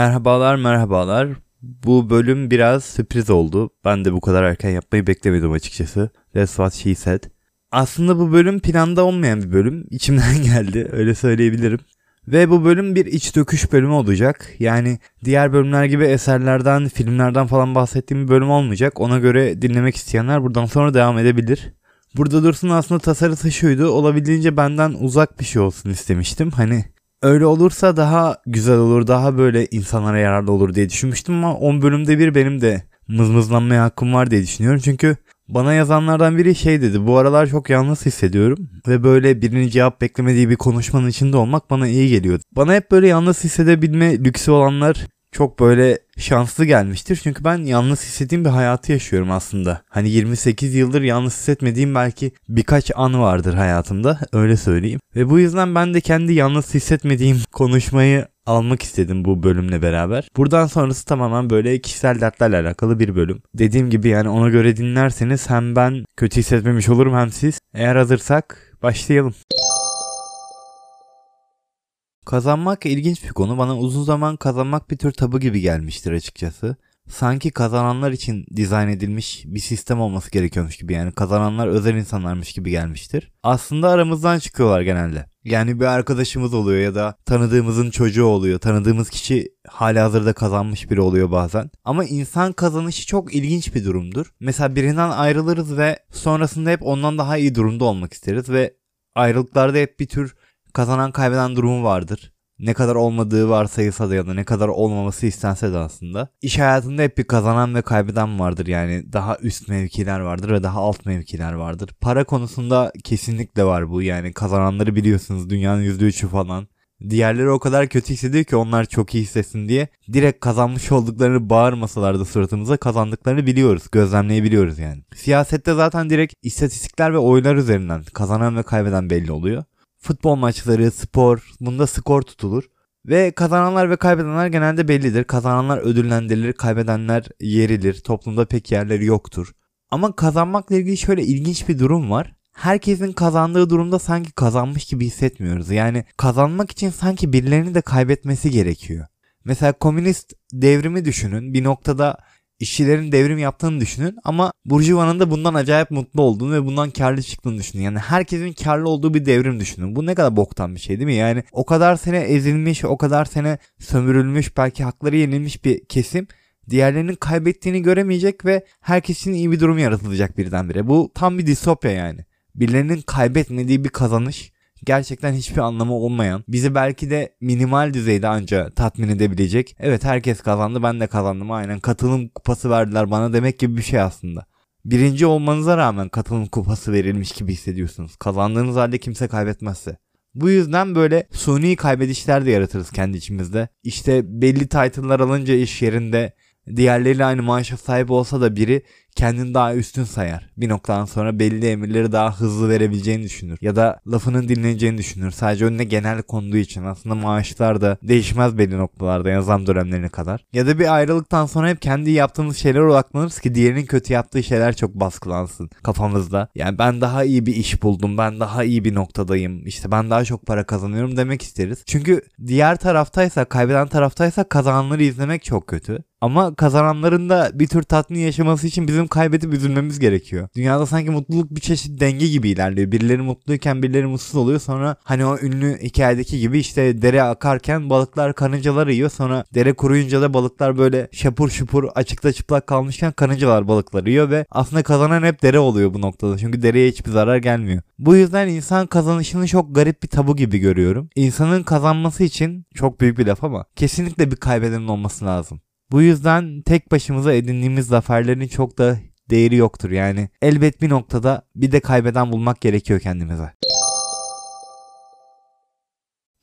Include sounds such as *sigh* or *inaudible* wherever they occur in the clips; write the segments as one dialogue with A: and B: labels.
A: Merhabalar merhabalar. Bu bölüm biraz sürpriz oldu. Ben de bu kadar erken yapmayı beklemedim açıkçası. That's what she said. Aslında bu bölüm planda olmayan bir bölüm. *laughs* İçimden geldi öyle söyleyebilirim. Ve bu bölüm bir iç döküş bölümü olacak. Yani diğer bölümler gibi eserlerden, filmlerden falan bahsettiğim bir bölüm olmayacak. Ona göre dinlemek isteyenler buradan sonra devam edebilir. Burada Dursun aslında tasarısı şuydu. Olabildiğince benden uzak bir şey olsun istemiştim. Hani öyle olursa daha güzel olur, daha böyle insanlara yararlı olur diye düşünmüştüm ama 10 bölümde bir benim de mızmızlanmaya hakkım var diye düşünüyorum. Çünkü bana yazanlardan biri şey dedi. Bu aralar çok yalnız hissediyorum ve böyle birinin cevap beklemediği bir konuşmanın içinde olmak bana iyi geliyor. Bana hep böyle yalnız hissedebilme lüksü olanlar çok böyle şanslı gelmiştir. Çünkü ben yalnız hissettiğim bir hayatı yaşıyorum aslında. Hani 28 yıldır yalnız hissetmediğim belki birkaç an vardır hayatımda öyle söyleyeyim. Ve bu yüzden ben de kendi yalnız hissetmediğim konuşmayı almak istedim bu bölümle beraber. Buradan sonrası tamamen böyle kişisel dertlerle alakalı bir bölüm. Dediğim gibi yani ona göre dinlerseniz hem ben kötü hissetmemiş olurum hem siz. Eğer hazırsak başlayalım. Kazanmak ilginç bir konu. Bana uzun zaman kazanmak bir tür tabu gibi gelmiştir açıkçası. Sanki kazananlar için dizayn edilmiş bir sistem olması gerekiyormuş gibi yani kazananlar özel insanlarmış gibi gelmiştir. Aslında aramızdan çıkıyorlar genelde. Yani bir arkadaşımız oluyor ya da tanıdığımızın çocuğu oluyor. Tanıdığımız kişi hali hazırda kazanmış biri oluyor bazen. Ama insan kazanışı çok ilginç bir durumdur. Mesela birinden ayrılırız ve sonrasında hep ondan daha iyi durumda olmak isteriz ve ayrılıklarda hep bir tür kazanan kaybeden durumu vardır. Ne kadar olmadığı varsayılsa da ya da ne kadar olmaması istense de aslında. İş hayatında hep bir kazanan ve kaybeden vardır yani. Daha üst mevkiler vardır ve daha alt mevkiler vardır. Para konusunda kesinlikle var bu yani. Kazananları biliyorsunuz dünyanın %3'ü falan. Diğerleri o kadar kötü hissediyor ki onlar çok iyi hissetsin diye direkt kazanmış olduklarını bağırmasalar da suratımıza kazandıklarını biliyoruz. Gözlemleyebiliyoruz yani. Siyasette zaten direkt istatistikler ve oylar üzerinden kazanan ve kaybeden belli oluyor futbol maçları, spor, bunda skor tutulur. Ve kazananlar ve kaybedenler genelde bellidir. Kazananlar ödüllendirilir, kaybedenler yerilir. Toplumda pek yerleri yoktur. Ama kazanmakla ilgili şöyle ilginç bir durum var. Herkesin kazandığı durumda sanki kazanmış gibi hissetmiyoruz. Yani kazanmak için sanki birilerinin de kaybetmesi gerekiyor. Mesela komünist devrimi düşünün. Bir noktada işçilerin devrim yaptığını düşünün ama Burjuva'nın da bundan acayip mutlu olduğunu ve bundan karlı çıktığını düşünün. Yani herkesin karlı olduğu bir devrim düşünün. Bu ne kadar boktan bir şey değil mi? Yani o kadar sene ezilmiş, o kadar sene sömürülmüş, belki hakları yenilmiş bir kesim diğerlerinin kaybettiğini göremeyecek ve herkesin iyi bir durum yaratılacak birdenbire. Bu tam bir distopya yani. Birilerinin kaybetmediği bir kazanış gerçekten hiçbir anlamı olmayan, bizi belki de minimal düzeyde anca tatmin edebilecek. Evet herkes kazandı ben de kazandım aynen katılım kupası verdiler bana demek gibi bir şey aslında. Birinci olmanıza rağmen katılım kupası verilmiş gibi hissediyorsunuz. Kazandığınız halde kimse kaybetmezse. Bu yüzden böyle suni kaybedişler de yaratırız kendi içimizde. İşte belli title'lar alınca iş yerinde diğerleriyle aynı maaşa sahip olsa da biri kendini daha üstün sayar. Bir noktadan sonra belli emirleri daha hızlı verebileceğini düşünür. Ya da lafının dinleneceğini düşünür. Sadece önüne genel konduğu için aslında maaşlar da değişmez belli noktalarda yazam dönemlerine kadar. Ya da bir ayrılıktan sonra hep kendi yaptığımız şeylere odaklanırız ki diğerinin kötü yaptığı şeyler çok baskılansın kafamızda. Yani ben daha iyi bir iş buldum. Ben daha iyi bir noktadayım. İşte ben daha çok para kazanıyorum demek isteriz. Çünkü diğer taraftaysa kaybeden taraftaysa kazananları izlemek çok kötü. Ama kazananların da bir tür tatmin yaşaması için bizim kaybedip üzülmemiz gerekiyor. Dünyada sanki mutluluk bir çeşit denge gibi ilerliyor. Birileri mutluyken birileri mutsuz oluyor. Sonra hani o ünlü hikayedeki gibi işte dere akarken balıklar karıncalar yiyor. Sonra dere kuruyunca da balıklar böyle şapur şupur açıkta çıplak kalmışken karıncalar balıkları yiyor ve aslında kazanan hep dere oluyor bu noktada. Çünkü dereye hiçbir zarar gelmiyor. Bu yüzden insan kazanışını çok garip bir tabu gibi görüyorum. İnsanın kazanması için çok büyük bir laf ama kesinlikle bir kaybedenin olması lazım. Bu yüzden tek başımıza edindiğimiz zaferlerin çok da değeri yoktur yani. Elbet bir noktada bir de kaybeden bulmak gerekiyor kendimize.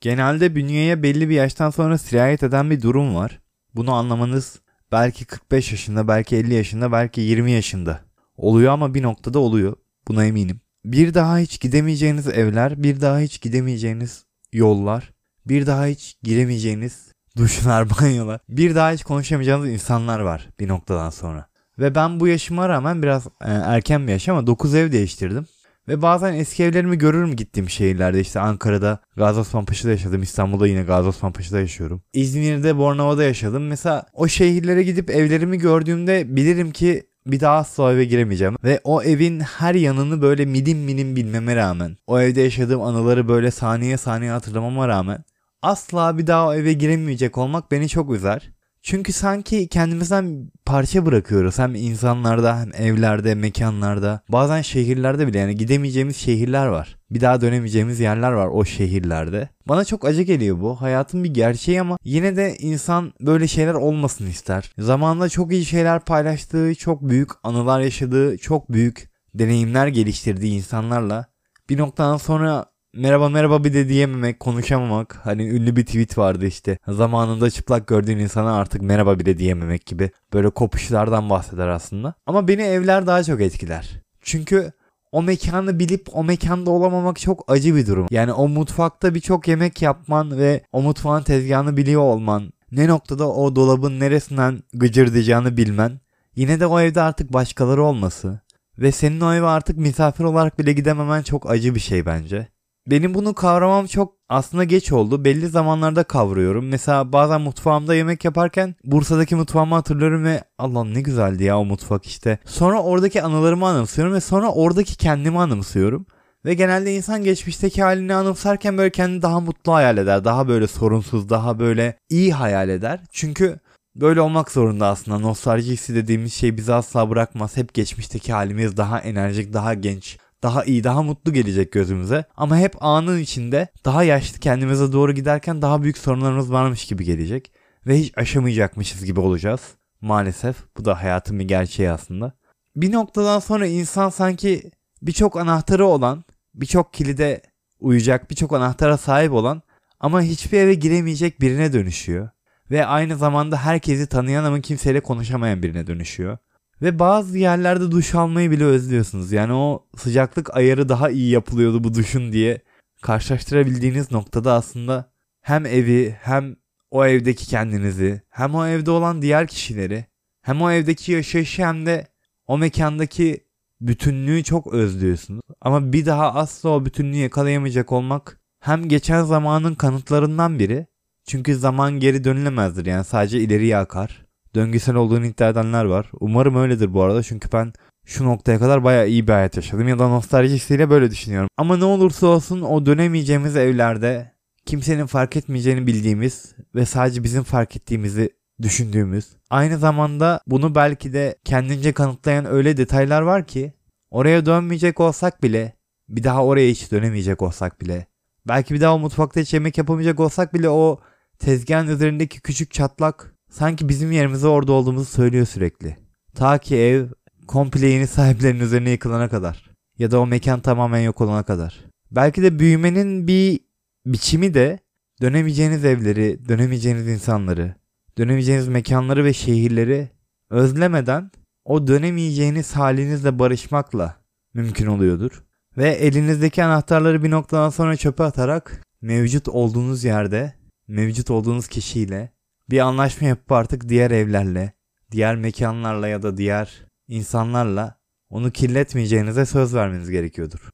A: Genelde bünyeye belli bir yaştan sonra sirayet eden bir durum var. Bunu anlamanız belki 45 yaşında, belki 50 yaşında, belki 20 yaşında oluyor ama bir noktada oluyor. Buna eminim. Bir daha hiç gidemeyeceğiniz evler, bir daha hiç gidemeyeceğiniz yollar, bir daha hiç giremeyeceğiniz duşlar, *laughs* banyolar. Bir daha hiç konuşamayacağınız insanlar var bir noktadan sonra. Ve ben bu yaşıma rağmen biraz e, erken bir yaş ama 9 ev değiştirdim. Ve bazen eski evlerimi görürüm gittiğim şehirlerde. İşte Ankara'da Gazi Osman Paşa'da yaşadım. İstanbul'da yine Gazi Osman Paşa'da yaşıyorum. İzmir'de Bornova'da yaşadım. Mesela o şehirlere gidip evlerimi gördüğümde bilirim ki bir daha asla eve giremeyeceğim. Ve o evin her yanını böyle milim milim bilmeme rağmen, o evde yaşadığım anıları böyle saniye saniye hatırlamama rağmen asla bir daha o eve giremeyecek olmak beni çok üzer. Çünkü sanki kendimizden parça bırakıyoruz. Hem insanlarda hem evlerde, mekanlarda. Bazen şehirlerde bile yani gidemeyeceğimiz şehirler var. Bir daha dönemeyeceğimiz yerler var o şehirlerde. Bana çok acı geliyor bu. Hayatın bir gerçeği ama yine de insan böyle şeyler olmasın ister. Zamanında çok iyi şeyler paylaştığı, çok büyük anılar yaşadığı, çok büyük deneyimler geliştirdiği insanlarla bir noktadan sonra merhaba merhaba bir de diyememek, konuşamamak. Hani ünlü bir tweet vardı işte. Zamanında çıplak gördüğün insana artık merhaba bir de diyememek gibi. Böyle kopuşlardan bahseder aslında. Ama beni evler daha çok etkiler. Çünkü o mekanı bilip o mekanda olamamak çok acı bir durum. Yani o mutfakta birçok yemek yapman ve o mutfağın tezgahını biliyor olman, ne noktada o dolabın neresinden gıcırdayacağını bilmen, yine de o evde artık başkaları olması ve senin o eve artık misafir olarak bile gidememen çok acı bir şey bence. Benim bunu kavramam çok aslında geç oldu. Belli zamanlarda kavruyorum. Mesela bazen mutfağımda yemek yaparken Bursa'daki mutfağımı hatırlıyorum ve Allah'ım ne güzeldi ya o mutfak işte. Sonra oradaki anılarımı anımsıyorum ve sonra oradaki kendimi anımsıyorum. Ve genelde insan geçmişteki halini anımsarken böyle kendini daha mutlu hayal eder. Daha böyle sorunsuz, daha böyle iyi hayal eder. Çünkü böyle olmak zorunda aslında. Nostalji hissi dediğimiz şey bizi asla bırakmaz. Hep geçmişteki halimiz daha enerjik, daha genç, daha iyi, daha mutlu gelecek gözümüze. Ama hep anın içinde daha yaşlı kendimize doğru giderken daha büyük sorunlarımız varmış gibi gelecek. Ve hiç aşamayacakmışız gibi olacağız. Maalesef bu da hayatın bir gerçeği aslında. Bir noktadan sonra insan sanki birçok anahtarı olan, birçok kilide uyacak, birçok anahtara sahip olan ama hiçbir eve giremeyecek birine dönüşüyor. Ve aynı zamanda herkesi tanıyan ama kimseyle konuşamayan birine dönüşüyor. Ve bazı yerlerde duş almayı bile özlüyorsunuz. Yani o sıcaklık ayarı daha iyi yapılıyordu bu duşun diye karşılaştırabildiğiniz noktada aslında hem evi hem o evdeki kendinizi hem o evde olan diğer kişileri hem o evdeki yaşayışı hem de o mekandaki bütünlüğü çok özlüyorsunuz. Ama bir daha asla o bütünlüğü yakalayamayacak olmak hem geçen zamanın kanıtlarından biri. Çünkü zaman geri dönülemezdir yani sadece ileriye akar döngüsel olduğunu iddia edenler var. Umarım öyledir bu arada çünkü ben şu noktaya kadar bayağı iyi bir hayat yaşadım ya da nostaljisiyle böyle düşünüyorum. Ama ne olursa olsun o dönemeyeceğimiz evlerde kimsenin fark etmeyeceğini bildiğimiz ve sadece bizim fark ettiğimizi düşündüğümüz. Aynı zamanda bunu belki de kendince kanıtlayan öyle detaylar var ki oraya dönmeyecek olsak bile bir daha oraya hiç dönemeyecek olsak bile belki bir daha o mutfakta hiç yemek yapamayacak olsak bile o tezgahın üzerindeki küçük çatlak Sanki bizim yerimize orada olduğumuzu söylüyor sürekli. Ta ki ev komple yeni sahiplerinin üzerine yıkılana kadar. Ya da o mekan tamamen yok olana kadar. Belki de büyümenin bir biçimi de dönemeyeceğiniz evleri, dönemeyeceğiniz insanları, dönemeyeceğiniz mekanları ve şehirleri özlemeden o dönemeyeceğiniz halinizle barışmakla mümkün oluyordur. Ve elinizdeki anahtarları bir noktadan sonra çöpe atarak mevcut olduğunuz yerde, mevcut olduğunuz kişiyle bir anlaşma yapıp artık diğer evlerle, diğer mekanlarla ya da diğer insanlarla onu kirletmeyeceğinize söz vermeniz gerekiyordur.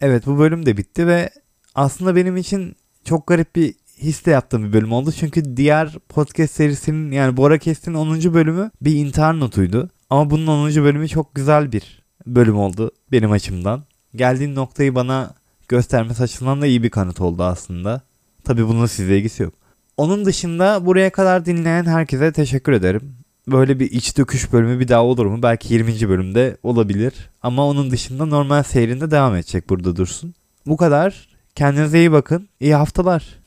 A: Evet bu bölüm de bitti ve aslında benim için çok garip bir his de yaptığım bir bölüm oldu. Çünkü diğer podcast serisinin yani Bora Kest'in 10. bölümü bir intihar notuydu. Ama bunun 10. bölümü çok güzel bir bölüm oldu benim açımdan. Geldiğin noktayı bana göstermesi açısından da iyi bir kanıt oldu aslında. Tabi bunun sizle ilgisi yok. Onun dışında buraya kadar dinleyen herkese teşekkür ederim. Böyle bir iç döküş bölümü bir daha olur mu? Belki 20. bölümde olabilir. Ama onun dışında normal seyrinde devam edecek burada dursun. Bu kadar. Kendinize iyi bakın. İyi haftalar.